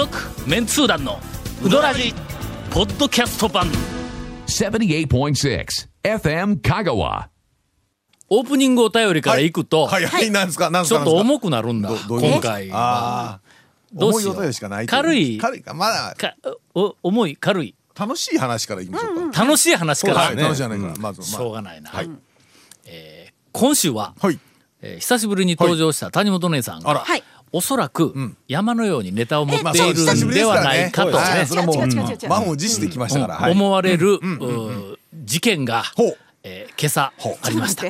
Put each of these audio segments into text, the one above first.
続メンツー団のウドラジポッドキャスト版。78.6 FM Kagawa. オープニングお便りからいくと、はいはい、なんですか、なんですか。ちょっと重くなるんだ今回は。ああ。どうしよう。重いお便りしかないと軽い。軽いか、まだ。かお重い軽い。楽しい話からいきましょうか。楽しい話からはい、ね。楽しい話から、まず、しまあょうがないな、えー今週は、はい。えー久しぶりに登場した谷本姉さん。が、あら。はい。おそらく山のようにネタを持っているんではないかと、満を持してきましたから。はい。思われる、事件が。えー今朝ありました。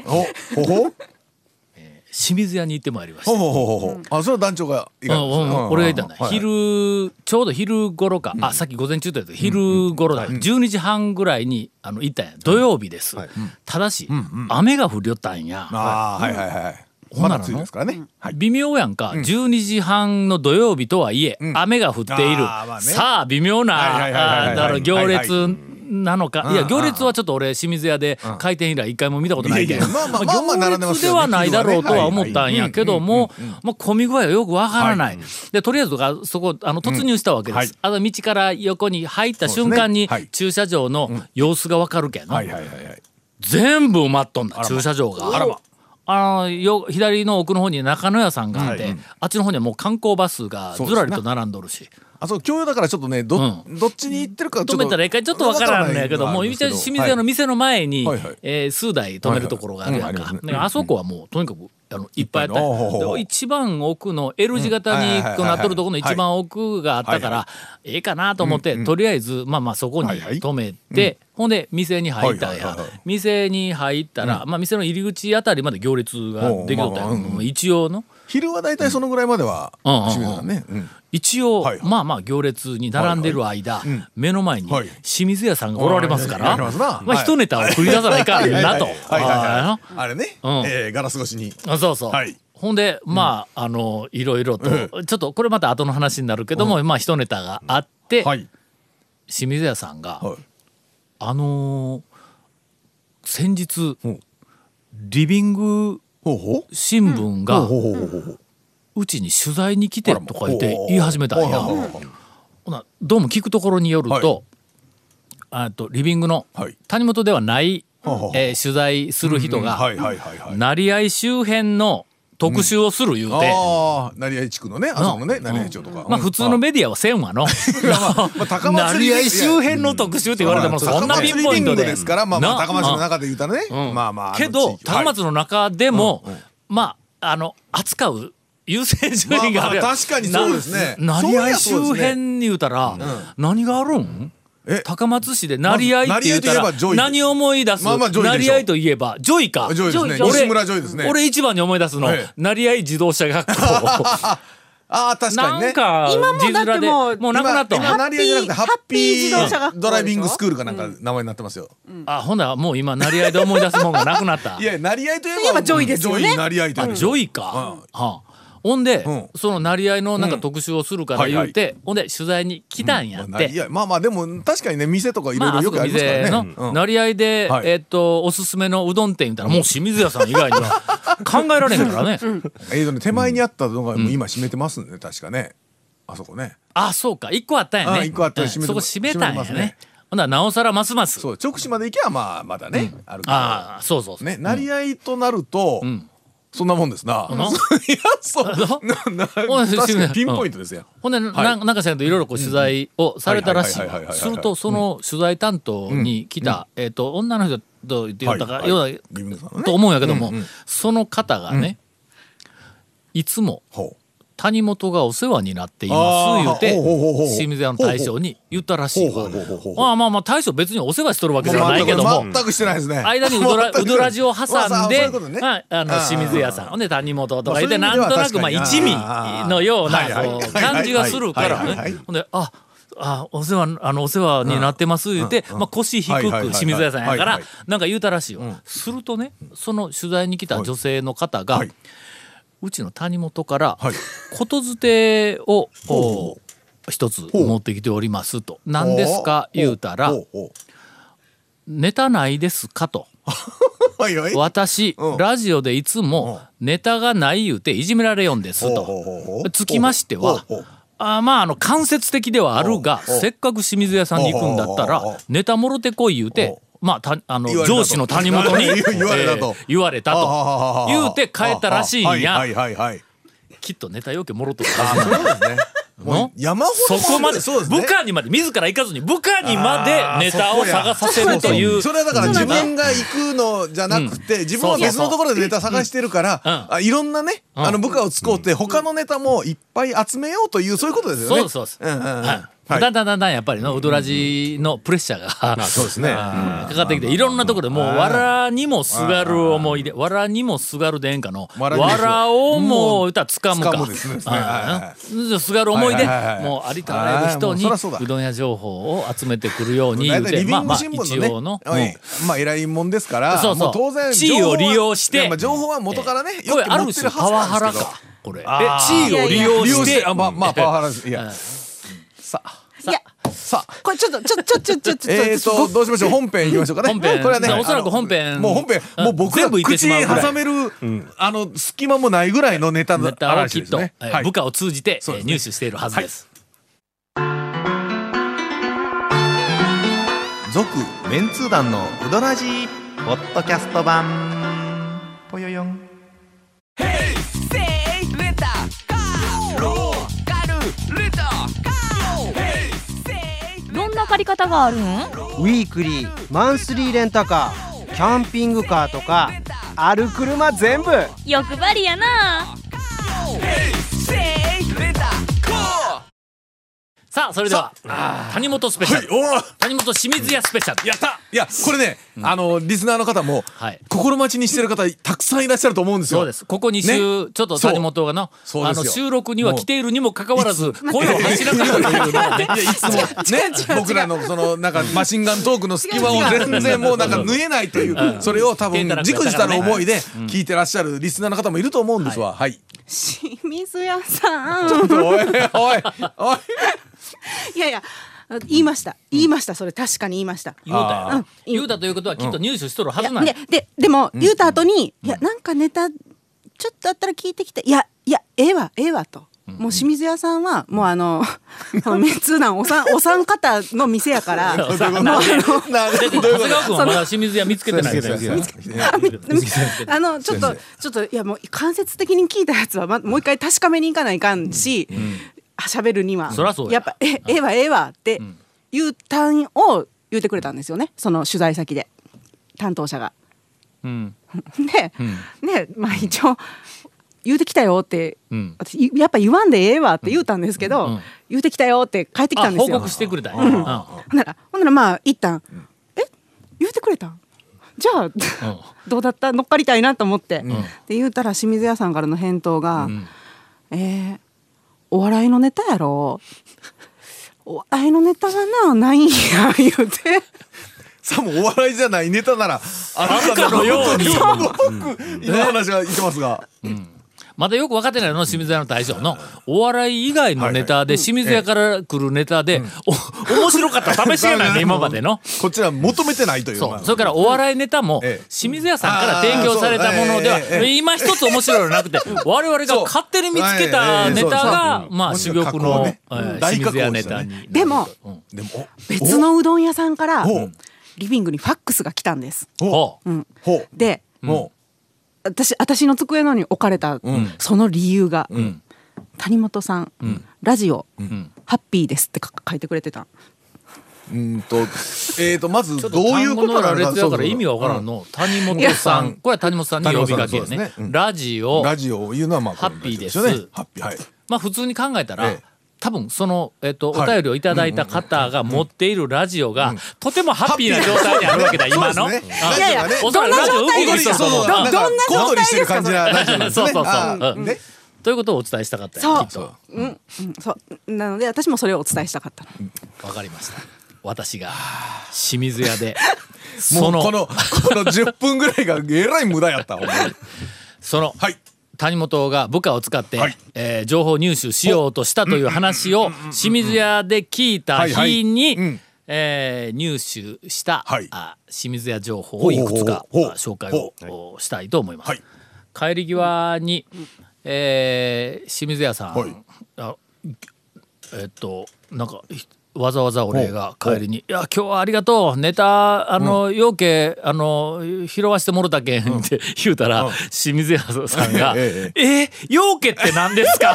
清水屋に行ってまいりました。ほほほほほ。あ、それは団長が俺が言ったんだ、はい。昼ちょうど昼頃か、あさっき午前中と言ったけど昼頃だ、12時半ぐらいにあの行ったんや。土曜日です、ただし、雨が降りよったんや、ああ、はいはいはい。まだ梅雨ですからね。はい。微妙やんか、12時半の土曜日とはいえ、雨が降っている、あね。さあ微妙な、行列なのか、いやうん行列はちょっと俺清水屋で開店以来一回も見たことないけど、いやいやまあまあまあまあ並んで行列ではないだろうとは思ったんやけども、まあ混み具合はよくわからない、でとりあえずがそこあの突入したわけです、はい。あの道から横に入った瞬間に駐車場の様子がわかるけん。全部埋まっとんだ駐車場が。あのよ左の奥の方に中野屋さんがあって、あっちの方にはもう観光バスがずらりと並んどるし、あ、そう、共用だからちょっとね、ど、うどっちに行ってるかちょっと。止めたら一回ちょっとわからんのやけどもう清水屋の店の前に、はい。はいえー数台止めるところがあるやんか、はいはいあそこはもうとにかくあのいっぱいあった。一番奥の L 字型にこうなっとるところの一番奥があったから、ええかなと思って、とりあえずまあまあそこに止めて、ほんで店に入ったんや、店に入ったら、まあ店の入り口あたりまで行列ができとったん。一応の。昼は大体そのぐらいまでは、一応、はいはい。まあまあ行列に並んでる間、ん。目の前にはい。清水屋さんがおられますから、おられまあはい。一ネタを繰り出さないかんなと。はい。はい。はい。ああれね、うん。えーガラス越しに。あそうそう。はい。ほんでまあ、あのいろいろと、ちょっとこれまた後の話になるけども、まあ一ネタがあって、はい。清水屋さんが、はい。あのー先日、うん。リビング。新聞が、ほうちに取材に来てとか言って言い始めたんや。ほなどうも聞くところによると,、あとリビングのはい。谷本ではない、えー取材する人が、はいはいはいはい。成合周辺の特集をする言うて、ああ、成合地区のね、あ。そこのね、成合町とか。まあ普通のメディアはせんわの。成合周辺の特集って言われてもそんなピンポイントで。ですから、まあまあな高松の中で言うたらね、うん。まあまあ。けど高松の中でも、まああの扱う優先順位があるまあまあ確かにそうですね。な成合周辺に言うたら、何があるん？え高松市で成合って言ったらまず成合といえばジョイ何を思い出す、成合といえばジョイか。ジョイですね。俺西村ジョイですね。俺一番に思い出すの、ええ。成合自動車学校。ああ、確かにね。今もだってもうもうなくなった。今、成合じゃなくて、ハッピー自動車学校ドライビングスクールかなんか名前になってますよ。あほんならもう今成合で思い出すもんがなくなった。いや、成合といえば、といえばジョイですよね。ジョイ成合とあいうジョイか、はあほんで、うんその成合のなんか特集をするから言うて、ほんで取材に来たんやって、まあいや、まあまあ、でも、確かにね、店とかいろいろよくありますから店のね。うん成合で、はいえっとおすすめのうどん店言ったらもう清水屋さん以外には 考えられへんからね。えーとね、手前にあったのが、もう今閉めてますんで、確かね。あそこね。あそうか一個あったんやね。あ一個あったうん閉めてそこ閉めたんやねね。ほんならなおさらますます。そう、直視まで行けば、まあ、まだね、ある。ああそうそうそう。ね、成合となると、そんなもんですな。いや、そう。ななピンポイントですよ。ほんで、ななんかせんといろいろこう取材をされたらしいするとその取材担当に来た、えっと女の人と言って言ったか、ようと思うんやけども、その方がね、いつもほ谷本がお世話になっています言うて清水屋の大将に言ったらしいわ。まあまあまあ大将別にお世話しとるわう。けではないけども。全くしてないですね。間にうどら うどらじを挟んで、あ、あの清水屋さん。ほんで谷本とか言ってまあなんとなくまあ一味のような感じがするからね。ほんでああお世話あのお世話になってます言うて、まあ、腰低く清水屋さんやからなんか言うたらしいよ、するとねその取材に来た女性の方が、はいうちの谷本からはい。ことづてを一つ持ってきておりますと。何ですか言うたらネタないですかと。私、うん。ラジオでいつもネタがない言うていじめられよんですと。つきましてはあまああの間接的ではあるがせっかく清水屋さんに行くんだったらネタもろてこい言うてまあたあの上司の谷本に 言われたと。えー言われたと。言うて帰ったらしいんや。はいはいはいはい。きっとネタ要件もろとるはずなんだそうですね。もう山ほどそこまでそうですね。部下にまで自ら行かずに部下にまでネタを探させるというそれはだから自分が行くのじゃなくて、自分は別のところでネタ探してるから、うん。あいろんなね、うん。あの部下を使って他のネタもいっぱい集めようというそういうことですよね。そうですそうです、んうんうん。はいはい。だんだんだんだんやっぱりのウドラジのプレッシャーが、そうですね。かかってきていろんなところでもうわらにもすがる思い出わらにもすがるでんかのわわらをもう歌つかむか。掴むですがる思いではいはいはいもうありとあらゆる人はいにもうどん屋情報を集めてくるようにまあまあ一応の、はいまあ偉いもんですから、そうそう。当然地位を利用して。情報は元からね、よく持ってるはずなんですけど。ハラか。これ。地位を利用ししてまあまあパワハラです。いや。うんさあいやさあ。これちょっとちょちょちょちょちょえーとどうしましょう本編行きましょうかね。本編これはねおそらく本編もう本編うんもう僕ら全部言って口挟めるあの隙間もないぐらいのネタのネタをきっと、嵐ですねはいえー部下を通じて、入手しているはずです。続メンツー団のウドラジーポッドキャスト版ぽよよんどんな借り方があるん？ウィークリーマンスリーレンタカーキャンピングカーとかある車全部。欲張りやなさあそれでは谷本スペシャル、はい谷本清水屋スペシャル。やった。いやこれねあのリスナーの方もはい。心待ちにしてる方たくさんいらっしゃると思うんですよ。そうです。ここ2週、ね。ちょっと谷本がのあの収録には来ているにもかかわらず声を発しなかったというのがね。いつも。ね。僕らのそのなんかマシンガントークの隙間を全然もうなんか縫えないというそれを多分じくじたる思いで聞いてらっしゃるリスナーの方もいると思うんですわ。はい。清水屋さん。ちょっとおいおいおい いやいや言いました。言いましたそれ。確かに言いました。言うたよ。うん。言う。たということはきっと入手しとるはいずやなんや。でででも言うた後に、いやなんかネタちょっとあったら聞いてきていやいやええわええわと。もう清水屋さんはもう あのメンツー団おさん お三方の店やから。もうあの長谷川君はまだ清水屋見つけてない見つけてない。見つけてない。あのちょっとちょっといやもう間接的に聞いたやつは、ま、もう一回確かめに行かないかんし喋、るには。そらそうや。っぱえええわええわっていう単を言ってくれたんですよね。その取材先で。担当者が。うん。で、ねまあ一応言うてきたよって、うん。私やっぱ言わんでええわって言うたんですけど、うん。言うてきたよって帰ってきたあんですよ。報告してくれたんや、ほんならほんならまあ一旦、え言うてくれたん？じゃあ、どうだった？乗っかりたいなと思って、で言うたら清水屋さんからの返答が「ん。えーお笑いのネタやろ。お笑いのネタがなないんや」言うて。さもお笑いじゃないネタならあるかのように。すごく今話は言ってますがまだよく分かってないの清水屋の大将の。お笑い以外のネタで清水屋から来るネタで、お面白かった。試しがないね今までの。こちら求めてないという。そう。それからお笑いネタもええ。清水屋さんから提供されたものでは今一つ面白いのなくて 我々が勝手に見つけたネタがまあ珠玉の清水屋ネタに。でもでも別のうどん屋さんからリビングにファックスが来たんです。でも私私の机のに置かれたその理由が、ん。谷本さん、ラジオ、ん。ハッピーですってか書いてくれてた。うんとえーとまずどういうことなのか列だから意味がわからんの。谷本さんこれは谷本さんに呼びかけよねねうんラジオラジオを言うのはまあハッピーです。よねハッピーはい。まあ普通に考えたら、ええ多分その、えっとはい。お便りをいただいた方が持っているラジオが、とてもハッピーな状態にあるわけだ、今の。いやいやねおそらくラジオ受ける人はそう思うなんかどんな小躍りしてる感じなラジオなんですね。そうそうそう。ということをお伝えしたかったよそう。きっと。うん、うん、そう。なので私もそれをお伝えしたかったの。わかりました。私が清水屋で、もそうのこ、のこの10分ぐらいがえらい無駄やった その、はい谷本が部下を使って、はい。えー情報入手しようとしたという話を清水屋で聞いた日に、えー入手した、はい。あ清水屋情報をいくつか紹介を、おしたいと思います。はい。帰り際に、えー清水屋さん、はい。あえっとなんかひわざわざ俺が帰りに「いや今日はありがとう。ネタあのようけあの拾わしてもろたけん」って言うたら清水屋さんが「ええようけって何ですか? 」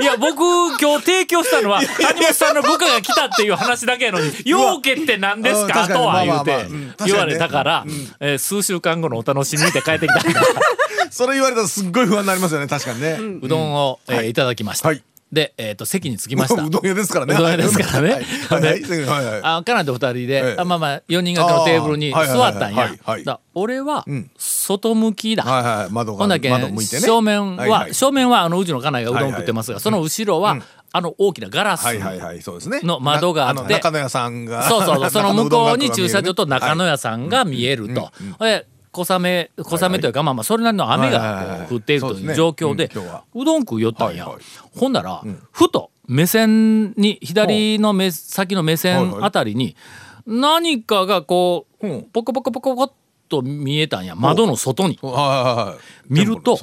いや僕今日提供したのは谷本さんの部下が来たっていう話だけやのに「ようけって何ですか?」とは言うて言われたからえー数週間後のお楽しみって帰ってきた それ言われたらすっごい不安になりますよね確かにね、うどんをえーいただきました。はい。でえっと席に着きました。うどん屋ですからね。うどん屋ですからね。はい。はい。はい。はい。はい。あカナと二人で、ええ。あまあまあ4人掛けのテーブルにあー。座ったんや。はい。はい。はいはいだ俺はん。外向きだ、はいはい窓がほんだけ窓向いてね。正面は、はいはい。正面はあのうちの家内がうどん食ってますが、その後ろは、うん。あの大きなガラス、はいはいはい。そうですね。の窓があって。中野屋さんがそうそうそう。その向こうに駐車場と中野屋屋さんが見えると。で小雨小雨というか、まあまあそれなりの雨が降っているという状況で、うどん食うよったんや、ほんなら、ふと目線に左の目先の目線あたりに何かがこう、うん。ポコポコポコポコっと見えたんや。窓の外に。見ると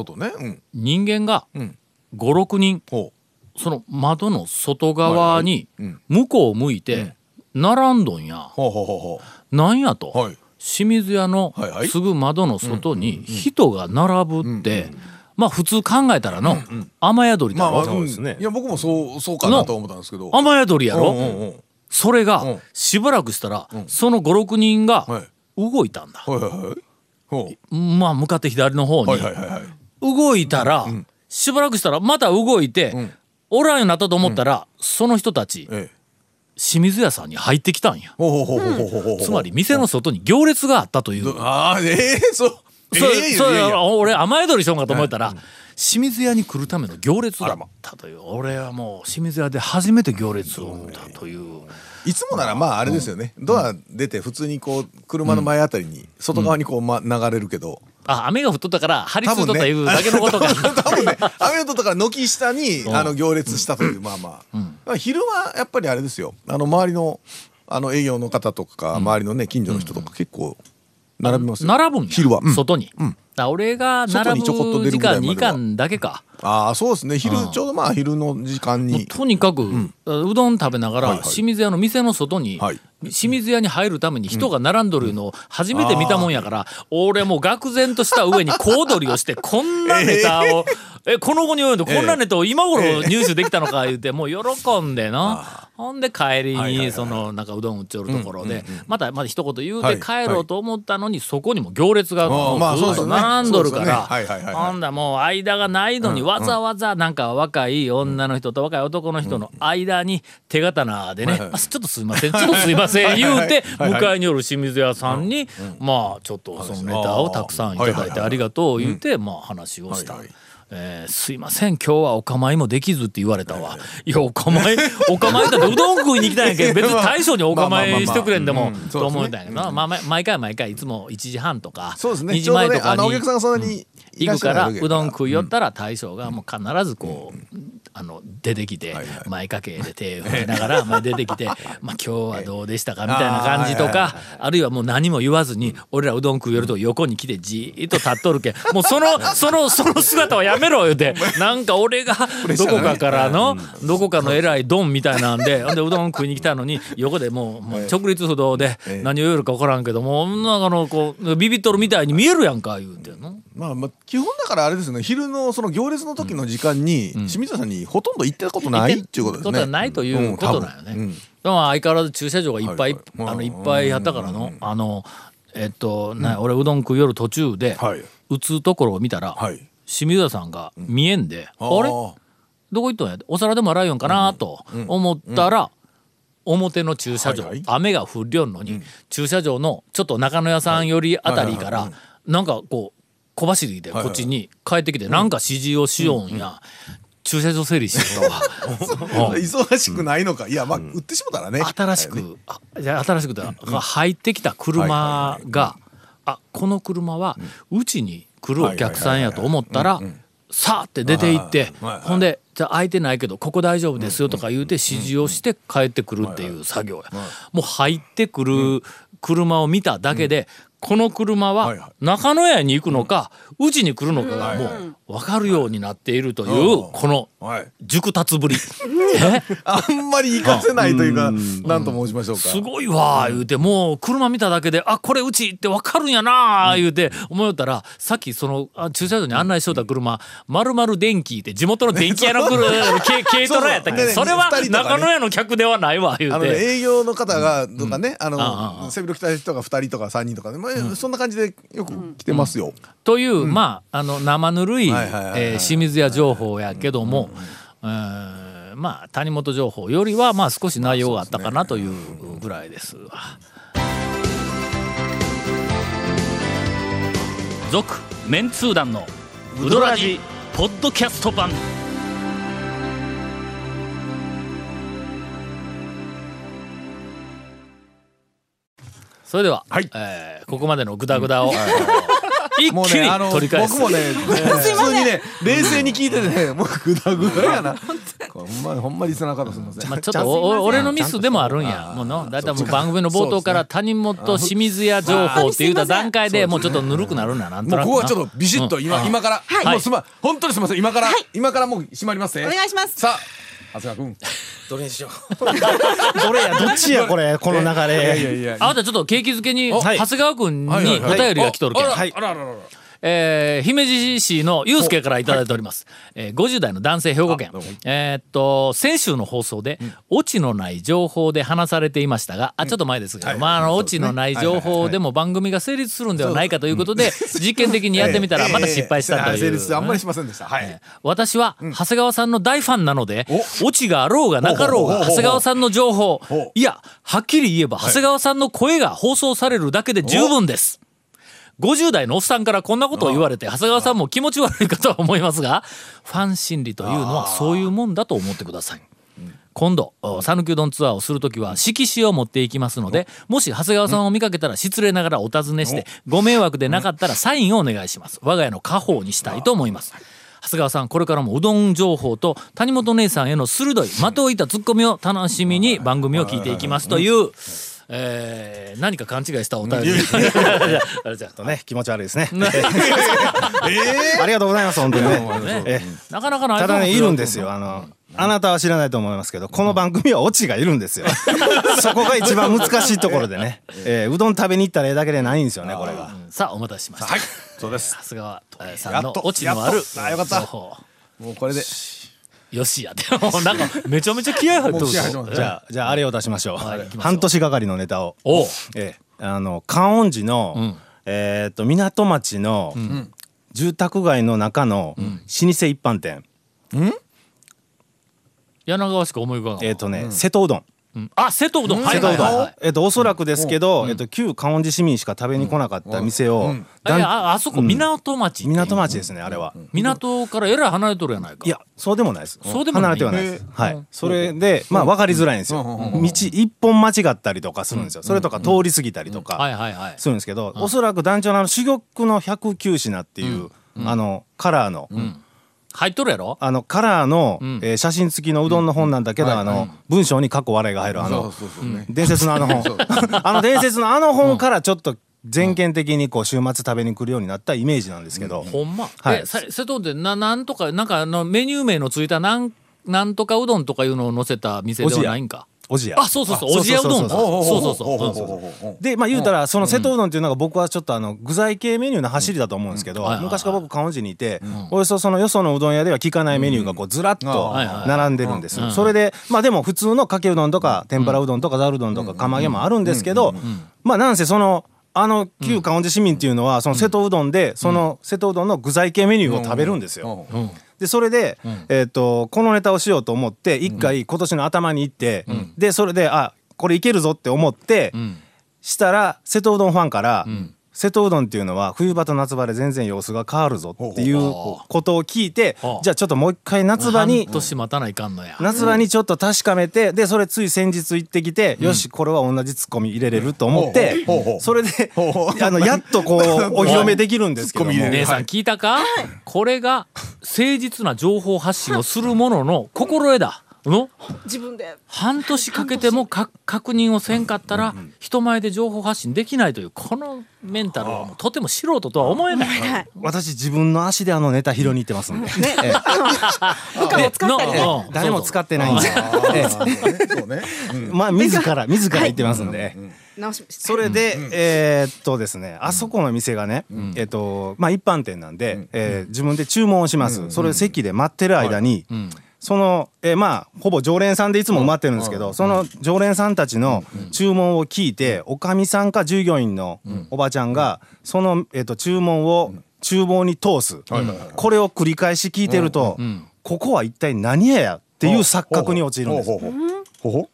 人間がうん。56人ほその窓の外側に向こう向いて並んどんや、なんやと、清水屋のすぐ窓の外に人が並ぶって、まあ普通考えたらの雨宿りだろ、まあまあうん。いや僕もそうそうかなと思ったんですけど。雨宿りやろ、うんうんうん。それがうん。しばらくしたら、その56人がはい。動いたんだ、はいはいはい。ほまあ向かって左の方うに、はいはいはいはい。動いたら、しばらくしたらまた動いて、ん。おらんようになったと思ったら、その人たちええ清水屋さんに入ってきたんや。つまり店の外に行列があったという。ああええそう。そうええそう俺雨宿りしようかと思ったら、清水屋に来るための行列だったという。俺はもう清水屋で初めて行列を見たという。いつもならまああれですよね。ドア出て普通にこう車の前あたりに外側にこうま流れるけど。あ雨が降っとったから張り付いとったいうだけのことが、多分ね。雨の音とか軒下にあの行列したという。まあまあ。まあ昼はやっぱりあれですよ。あの周りのあの営業の方とか周りのね近所の人とか結構並びますよ。並ぶんや昼は。うん。外に、だから俺が並ぶ時間2間だけか。ああそうですね。昼ちょうどまあ昼の時間もうにとにかく、うどん食べながら、はいはい。清水屋の店の外に、はい清水屋に入るために人が並んどるのを初めて見たもんやから、俺もう愕然とした上に小躍りをしてこんなネタを、えこの後に及んでこんなネタを今頃入手できたのか言うて もう喜んでの。ほんで帰りにそのなんかうどん売っちょるところでまたまた一言言うて帰ろうと思ったのにそこにも行列がずっと並んどるからほんだもう間がないのにわざわざなんか若い女の人と若い男の人の間に手刀でね「あちょっとすいません。ちょっとすいません」言うてはいはい。迎えによる清水屋さんにまあちょっとそのネタをたくさんいただいてありがとう言うてまあ話をした。えーすいません今日はお構いもできずって言われたわいやお構い お構いだってうどん食いに来たんやけど 別に大将にお構いしてくれんでもと思うんだけどなまあま毎回毎回いつも1時半とか2そうですね時前とかに客さんがそんなにいら行くからうどん食いよったら大将がもう必ずこう、あの出てきて前掛けで手を振りながら前出てきて「まあ今日はどうでしたか?」みたいな感じとかあるいはもう何も言わずに俺らうどん食うよると横に来てじーっと立っとるけんもうそのそのその姿はやめろ言うて。なんか俺がどこかからのどこかの偉いドンみたいなんで ほんでうどん食いに来たのに横でもう直立不動でええ。何を言うか分からんけどもなんかあのこうビビっとるみたいに見えるやんか言うてんの。まあまあ基本だからあれですよね。昼のその行列の時の時間に清水さんにほとんど行ってたことないっていうことですね。ことはないということなんよね。うん。でも相変わらず駐車場がいっぱい、はいはい。あのいっぱいあったからの、あのえっと、な俺うどん食いよる途中で、はい。打つところを見たら、はい清水屋さんが見えんで、あれ？ーどこ行ったんや？お皿でも洗いよんかなと思ったら、表の駐車場、はいはい。雨が降りょんのに、駐車場のちょっと中野屋さんよりあたりから、はなんかこう小走りでこっちに帰ってきて、なんか指示をしようんや、駐車場整理しようとは。うん。忙しくないのか。いやまあ売ってしもたらね。新しく、あじゃあ新しくだが入ってきた車が、あこの車はうちに来るお客さんやと思ったらさあって出て行ってほんでじゃあ空いてないけどここ大丈夫ですよとか言うて指示をして帰ってくるっていう作業や。もう入ってくる車を見ただけでこの車は中野屋に行くのかうちに来るのかがもう分かるようになっているというこのはい。熟達ぶり。え？あんまり行かせないというかなんと申しましょうか。すごいわー言うて。もう車見ただけであこれうちって分かるんやなー言うて思いよったらさっきそのあ駐車場に案内しとった車まるまる電気って地元の電気屋の車 軽軽トラやったっけ？そうそれは中野屋の客ではないわ言あのねうて。営業の方がとかねあの背広着た人が2人とか3人とかねまあそんな感じでよく来てますよ。という、まああの生ぬるい清水屋情報やけども、えーまあ谷本情報よりはまあ少し内容があったかなというぐらいですわ。続メンツー団のウドラジポッドキャスト版。それでは、はい。えーここまでのグダグダを、一気にもうねあの取り返す。僕もね 普通にね冷静に聞いててねもうグダグダやな。ほんまほんまリスナーの方すみません。まあ、ちょっと俺のミスでもあるんや。もうの、だいたいもう番組の冒頭から谷本清水屋情報って言った段階でもうちょっとぬるくなるんやなんとなくな。もうここはちょっとビシッと今、今から、い。もうすまん本当にすみません。今から、今からもう閉まりますね。お願いします。さあ長谷川君。どれにしよう。どれやどっちやこれこの流いやいれやいや。あなたちょっと景気づけに、はい。長谷川君にお便りが来とるけん。あらはい。あらあらあらえー姫路市のゆうすけからいただいております。えー50代の男性兵庫県。えーっと、先週の放送で、オチのない情報で話されていましたが、あ、ちょっと前ですけど、はい。まあ、あの、そうですねオチのない情報でも番組が成立するんではないかということで、実験的にやってみたら、また失敗したという。成立あんまりしませんでしたはい。えー私は長谷川さんの大ファンなので、オチがあろうがなかろうが長谷川さんの情報。いやはっきり言えば長谷川さんの声が放送されるだけで十分です。50代のおっさんからこんなことを言われて長谷川さんも気持ち悪いかとは思いますがファン心理というのはそういうもんだと思ってください。今度讃岐うどんツアーをするときは色紙を持っていきますのでもし長谷川さんを見かけたら失礼ながらお尋ねしてご迷惑でなかったらサインをお願いします。我が家の家宝にしたいと思います。長谷川さんこれからもうどん情報と谷本姉さんへの鋭い的を射たツッコミを楽しみに番組を聞いていきますという、えー何か勘違いしたお便り。あれじゃとね気持ち悪いですね。ありがとうございます本当にね。えなかなかないただねいるんですよ。よあのあなたは知らないと思いますけどこの番組はオチがいるんですよ。そこが一番難しいところでね。えーうどん食べに行ったらええだけでないんですよねこれが。さあお待たせしました、はい。そうです。長谷川えーさんのオチのあるあよかった。情報。もうこれでよしやでもなんかめちゃめちゃ気合入ってる じゃあじゃああれを出しましょう。はい半年がかりのネタを。おう。ええあの観音寺の、ん。えーっと港町の住宅街の中の老舗一般店、柳川しか思い浮かばんえーっとね、瀬戸うどんうん。あ瀬戸うどん、はい瀬戸うどん、えっとおそらくですけど、えっと旧観音寺市民しか食べに来なかった店を、ああそこ港町港町ですねあれは、港からえらい離れとるやないか。いやそうでもないです。そうでもない。離れてはないです。はい。それでまあ分かりづらいんですよ。道一本間違ったりとかするんですよ。それとか通り過ぎたりとか、はいはいはい。するんですけど、おそらく団長のあの珠玉の109品っていう、あのカラーの、入っとるやろ？あのカラーの、ん。えー写真付きのうどんの本なんだけど、あの文章に過去笑いが入るあそうのそうそうね。伝説のあの本。あの伝説のあの本からちょっと全県的にこう週末食べに来るようになったイメージなんですけど、ほんま、はい。えさ瀬戸でななんとかなんかあのメニュー名のついたなんなんとかうどんとかいうのを載せた店ではないんか？おじや。あそうそうそう。おじやうどんだ。そうそうそう。でまあ言うたらその瀬戸うどんっていうのが僕はちょっとあの具材系メニューの走りだと思うんですけど昔から僕観音寺にいておよそそのよそのうどん屋では聞かないメニューがこうずらっと並んでるんですそれでまあでも普通のかけうどんとか天ぷらうどんとかざるうどんとか釜揚げもあるんですけどまあなんせそのあの旧観音寺市民っていうのはその瀬戸うどんでその瀬戸うどんの具材系メニューを食べるんですよ。でそれで、えー、とこのネタをしようと思って一回今年の頭に行って、でそれであこれいけるぞって思って、ん。したら瀬戸うどんファンから、瀬戸うどんっていうのは冬場と夏場で全然様子が変わるぞっていうことを聞いてじゃあちょっともう一回夏場に半年待たないかんのや。夏場にちょっと確かめてでそれつい先日行ってきて、よしこれは同じツッコミ入れれると思って、それであのやっとこう お披露目できるんですけど姉さん聞いたか、これが誠実な情報発信をするものの心得だの？自分で。半年かけてもか確認をせんかったら人前で情報発信できないというこのメンタルはとても素人とは思えない。私自分の足であのネタ拾いに行ってますんで、ええ。部下を使ったりね。の誰も使ってないんで、まあ自ら自ら行ってますんで。それで、えーっとですねあそこの店がね、えーっとまあ一般店なんで、えー自分で注文をします、それ席で待ってる間に、その、えーまあほぼ常連さんでいつも埋まってるんですけど、その常連さんたちの注文を聞いておかみさんか従業員のおばちゃんがその、えーっと注文を厨房に通す、これを繰り返し聞いてると、ここは一体何屋やっていう錯覚に陥るんです。僕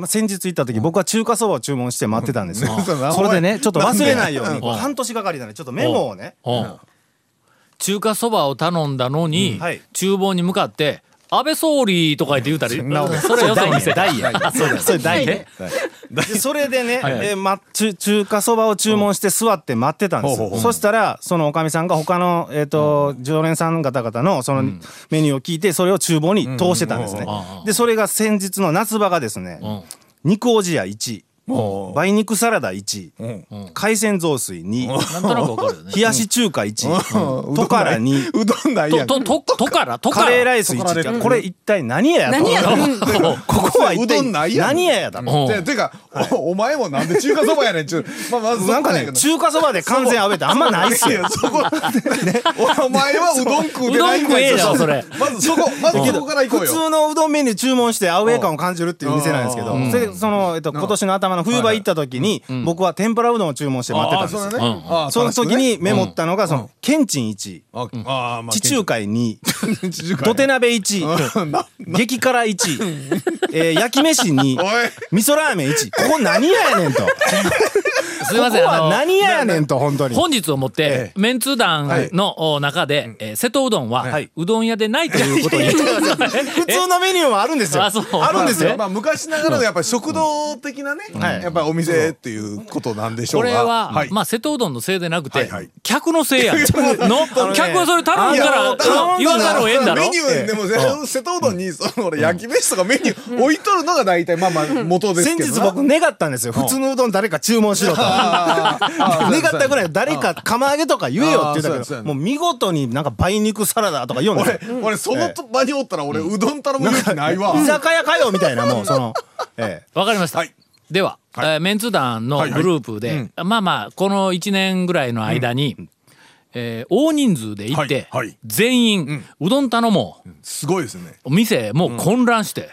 が先日行った時僕は中華そばを注文して待ってたんですよ。うん。それでねちょっと忘れないように半年がかりなんでちょっとメモをね。うん。中華そばを頼んだのに、はい。厨房に向かって「安倍総理」とか言って言うたり。それよその店。ダイヤそれそれダイヤでそれでね、えーま、中中華そばを注文して座って待ってたんです。ほうほうほう。そしたらそのおかみさんが他の、えー、と常連さん方々のそのメニューを聞いてそれを厨房に通してたんですね。うん。でそれが先日の夏場がですねうん。肉おじや1お梅肉サラダ1うん。海鮮雑炊2なんとなくわかるよね。冷やし中華1トカラ2うどんないやん。ととととからとから。カレーライス1これ一体何屋やと。何や？うん。ここは一うど体んないやん。何屋やだと。うん。ててか、おお前もなんで中華そばやねん。ちゅうまあまずなんかね中華そばで完全アウェーってあんまないっすよ。そこねお前はうどん食うてないんかうどん食えいよ。それ。まずそこまずそこから行こうよ。普通のうどんメニュー注文してアウェー感を感じるっていう店なんですけど。その、えっと、今年の頭の冬場行った時に僕は天ぷらうどんを注文して待ってたんですその時にメモったのがそのケンチン1ああまあ地中海2 地中海土手鍋1激辛1 えー焼き飯2おい。味噌ラーメン1ここ何屋やねんと。こ すいませんこはあの何屋やねんと本当に。本日をもって、メンツー団のお中で、えー瀬戸うどんは、はい。うどん屋でないということに。普通のメニューはあるんですよ。あそう。あるんですよ。まあ昔ながらのやっぱり食堂的なね、はい。やっぱりお店っていうことなんでしょうが。これは、はい。まあ瀬戸うどんのせいでなくて、はいはい。客のせいやん の客はそれ頼むからあ言わざるを得んだろ？メニューでもせ瀬戸うどんにその俺焼き飯とかメニュー置いとるのが大体まあまあ元です先けど。日僕願ったんですよ。普通のうどん誰か注文しろと。願ったぐらい誰か釜揚げとか言えよって言ったけどもう見事になんか梅肉サラダとか言うんですよ。俺俺その場におったら俺うどん頼む勇気ないわ。居酒屋かよみたいなもうその。え。わかりました、はいでは、えーメンツ団のグループで、まあまあこの1年ぐらいの間に、えー大人数で行って、はいはい。全員、うどん頼もう。すごいですね。お店もう混乱して、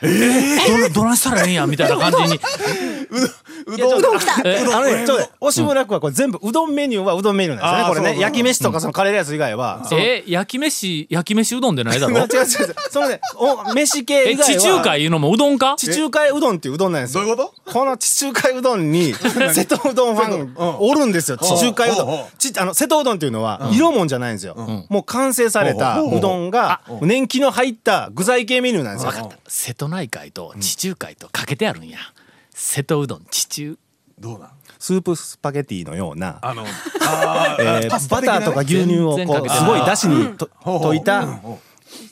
どどないしたらええんやみたいな感じに うどん。うどん来た。えあのねちょっとね押村区はこれ全部うどんメニューはうどんメニューなんですよね。これね焼き飯とかそのカレーライス以外は。えー焼き飯焼き飯うどんでないだ 違うろ違う違う。そのねお飯系え以外は。地中海いうのもうどんか？地中海うどんっていううどんなんですよ。どういうこと？この地中海うどんに瀬戸うどんファンおるんですよ地中海うどん。ちあの瀬戸うどんっていうのは色もんじゃないんですよ。もう完成されたうどんが年季の入った具材系メニューなんですよ。瀬戸内海と地中海とかけてあるんや瀬戸うどん地中？どうなん？スープスパゲティのようなあのあーえーバターとか牛乳をこうすごいだしにとほうほう。溶いた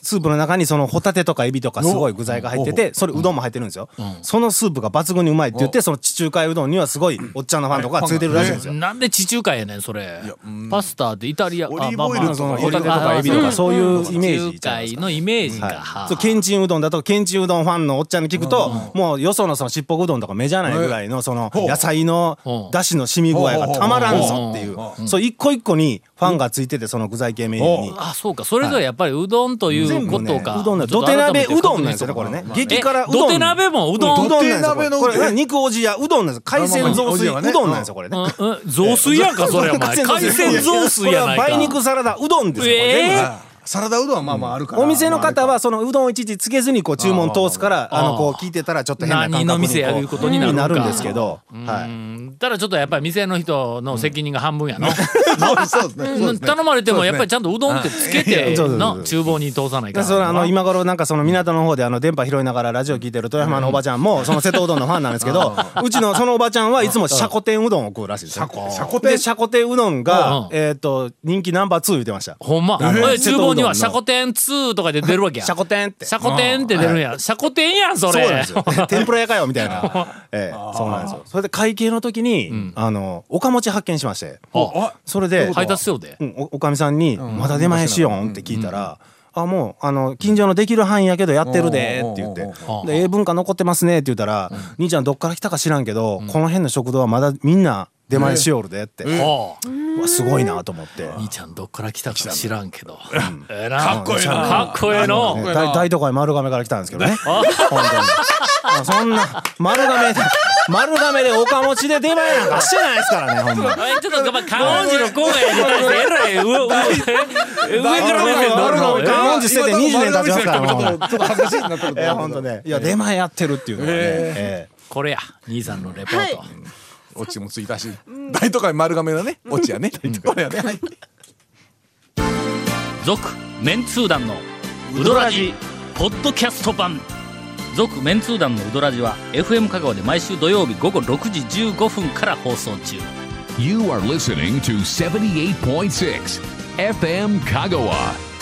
スープの中にそのホタテとかエビとかすごい具材が入っててそれうどんも入ってるんですよ。そのスープが抜群にうまいって言ってその地中海うどんにはすごいおっちゃんのファンとかがついてるらしいんですよ。なんで地中海やねんそれ。パスタってイタリアオリーブオイルホタテとかエビとか。そういうイメージ地中海のイメージか、はあそうけんちんうどんだとけんちんうどんファンのおっちゃんに聞くともうよそのそのしっぽくうどんとか目じゃないぐらいのその野菜のだしの染み具合がたまらんぞっていう。そう一個一個にファンがついててその具材系メニューに。あそうか。それぞれやっぱりうどんということか、うどん土手鍋うどんなんですよねこれね。激辛うどん。土手鍋もうどん？うどんなんですよこれ。土手鍋のこれ肉おじやうどんなんです海鮮雑炊うどんなんですよこれね。雑炊やんかそれお前。海鮮雑炊やないか。これは梅肉サラダうどんですよえあサラダうどんはまあまああるから。お店の方はそのうどんをいちいちつけずにこう注文通すからあのこう聞いてたらちょっと変な感覚に何の店やいうことになるんかるんですけど。はうん。ただちょっとやっぱり店の人の責任が半分やの、頼まれてもやっぱりちゃんとうどんってつけての厨房に通さないから。あの今頃なんかその港の方であの電波拾いながらラジオ聞いてる豊山のおばちゃんもその瀬戸うどんのファンなんですけど うちのそのおばちゃんはいつもシャコ天うどんを食うらしいですよ。シャコ天でシャコ天うどんうん。がえっと人気ナンバー2言ってました。ほんま、えーえ厨房には「シャコテン2」とかで出るわけや。シャコテンって。シャコテンって出るんや。シャコテンやんそれ。そうなんですよ。天ぷら屋かよみたいな、ええ、そうなんですよ。それで会計の時に、あのおかもち発見しまして。それで配達しようで？うん、おおかみさんに「まだ出前しよん?」って聞いたら「あもうあの近所のできる範囲やけどやってるで」って言って。うん「でええ文化残ってますね」って言ったら「兄ちゃんどっから来たか知らんけどこの辺の食堂はまだみんな出前しよるで」って。すごいなと思って。兄ちゃんどっから来たか知らんけど。えかっこいいな。かっこええの。ね大大都会丸亀から来たんですけどね。本当に。あそんな丸亀で丸亀でおかもちで出前なんかしてないですからねほんま。ちょっとやっぱ観音寺の郊外に対してえらい上から目線の。え観音寺捨てて20年経ちますから。ちょっとちょっと恥ずかしいなって。いや、出前やってるっていうのはね。えこれや兄さんのレポートオチもついたし大都会丸亀のねオチやね。これやねはい。続メンツー団のウドラジポッドキャスト版。続メンツー団のウドラジは FM 香川で毎週土曜日午後6時15分から放送中。You are listening to 78.6 FM Kagawa.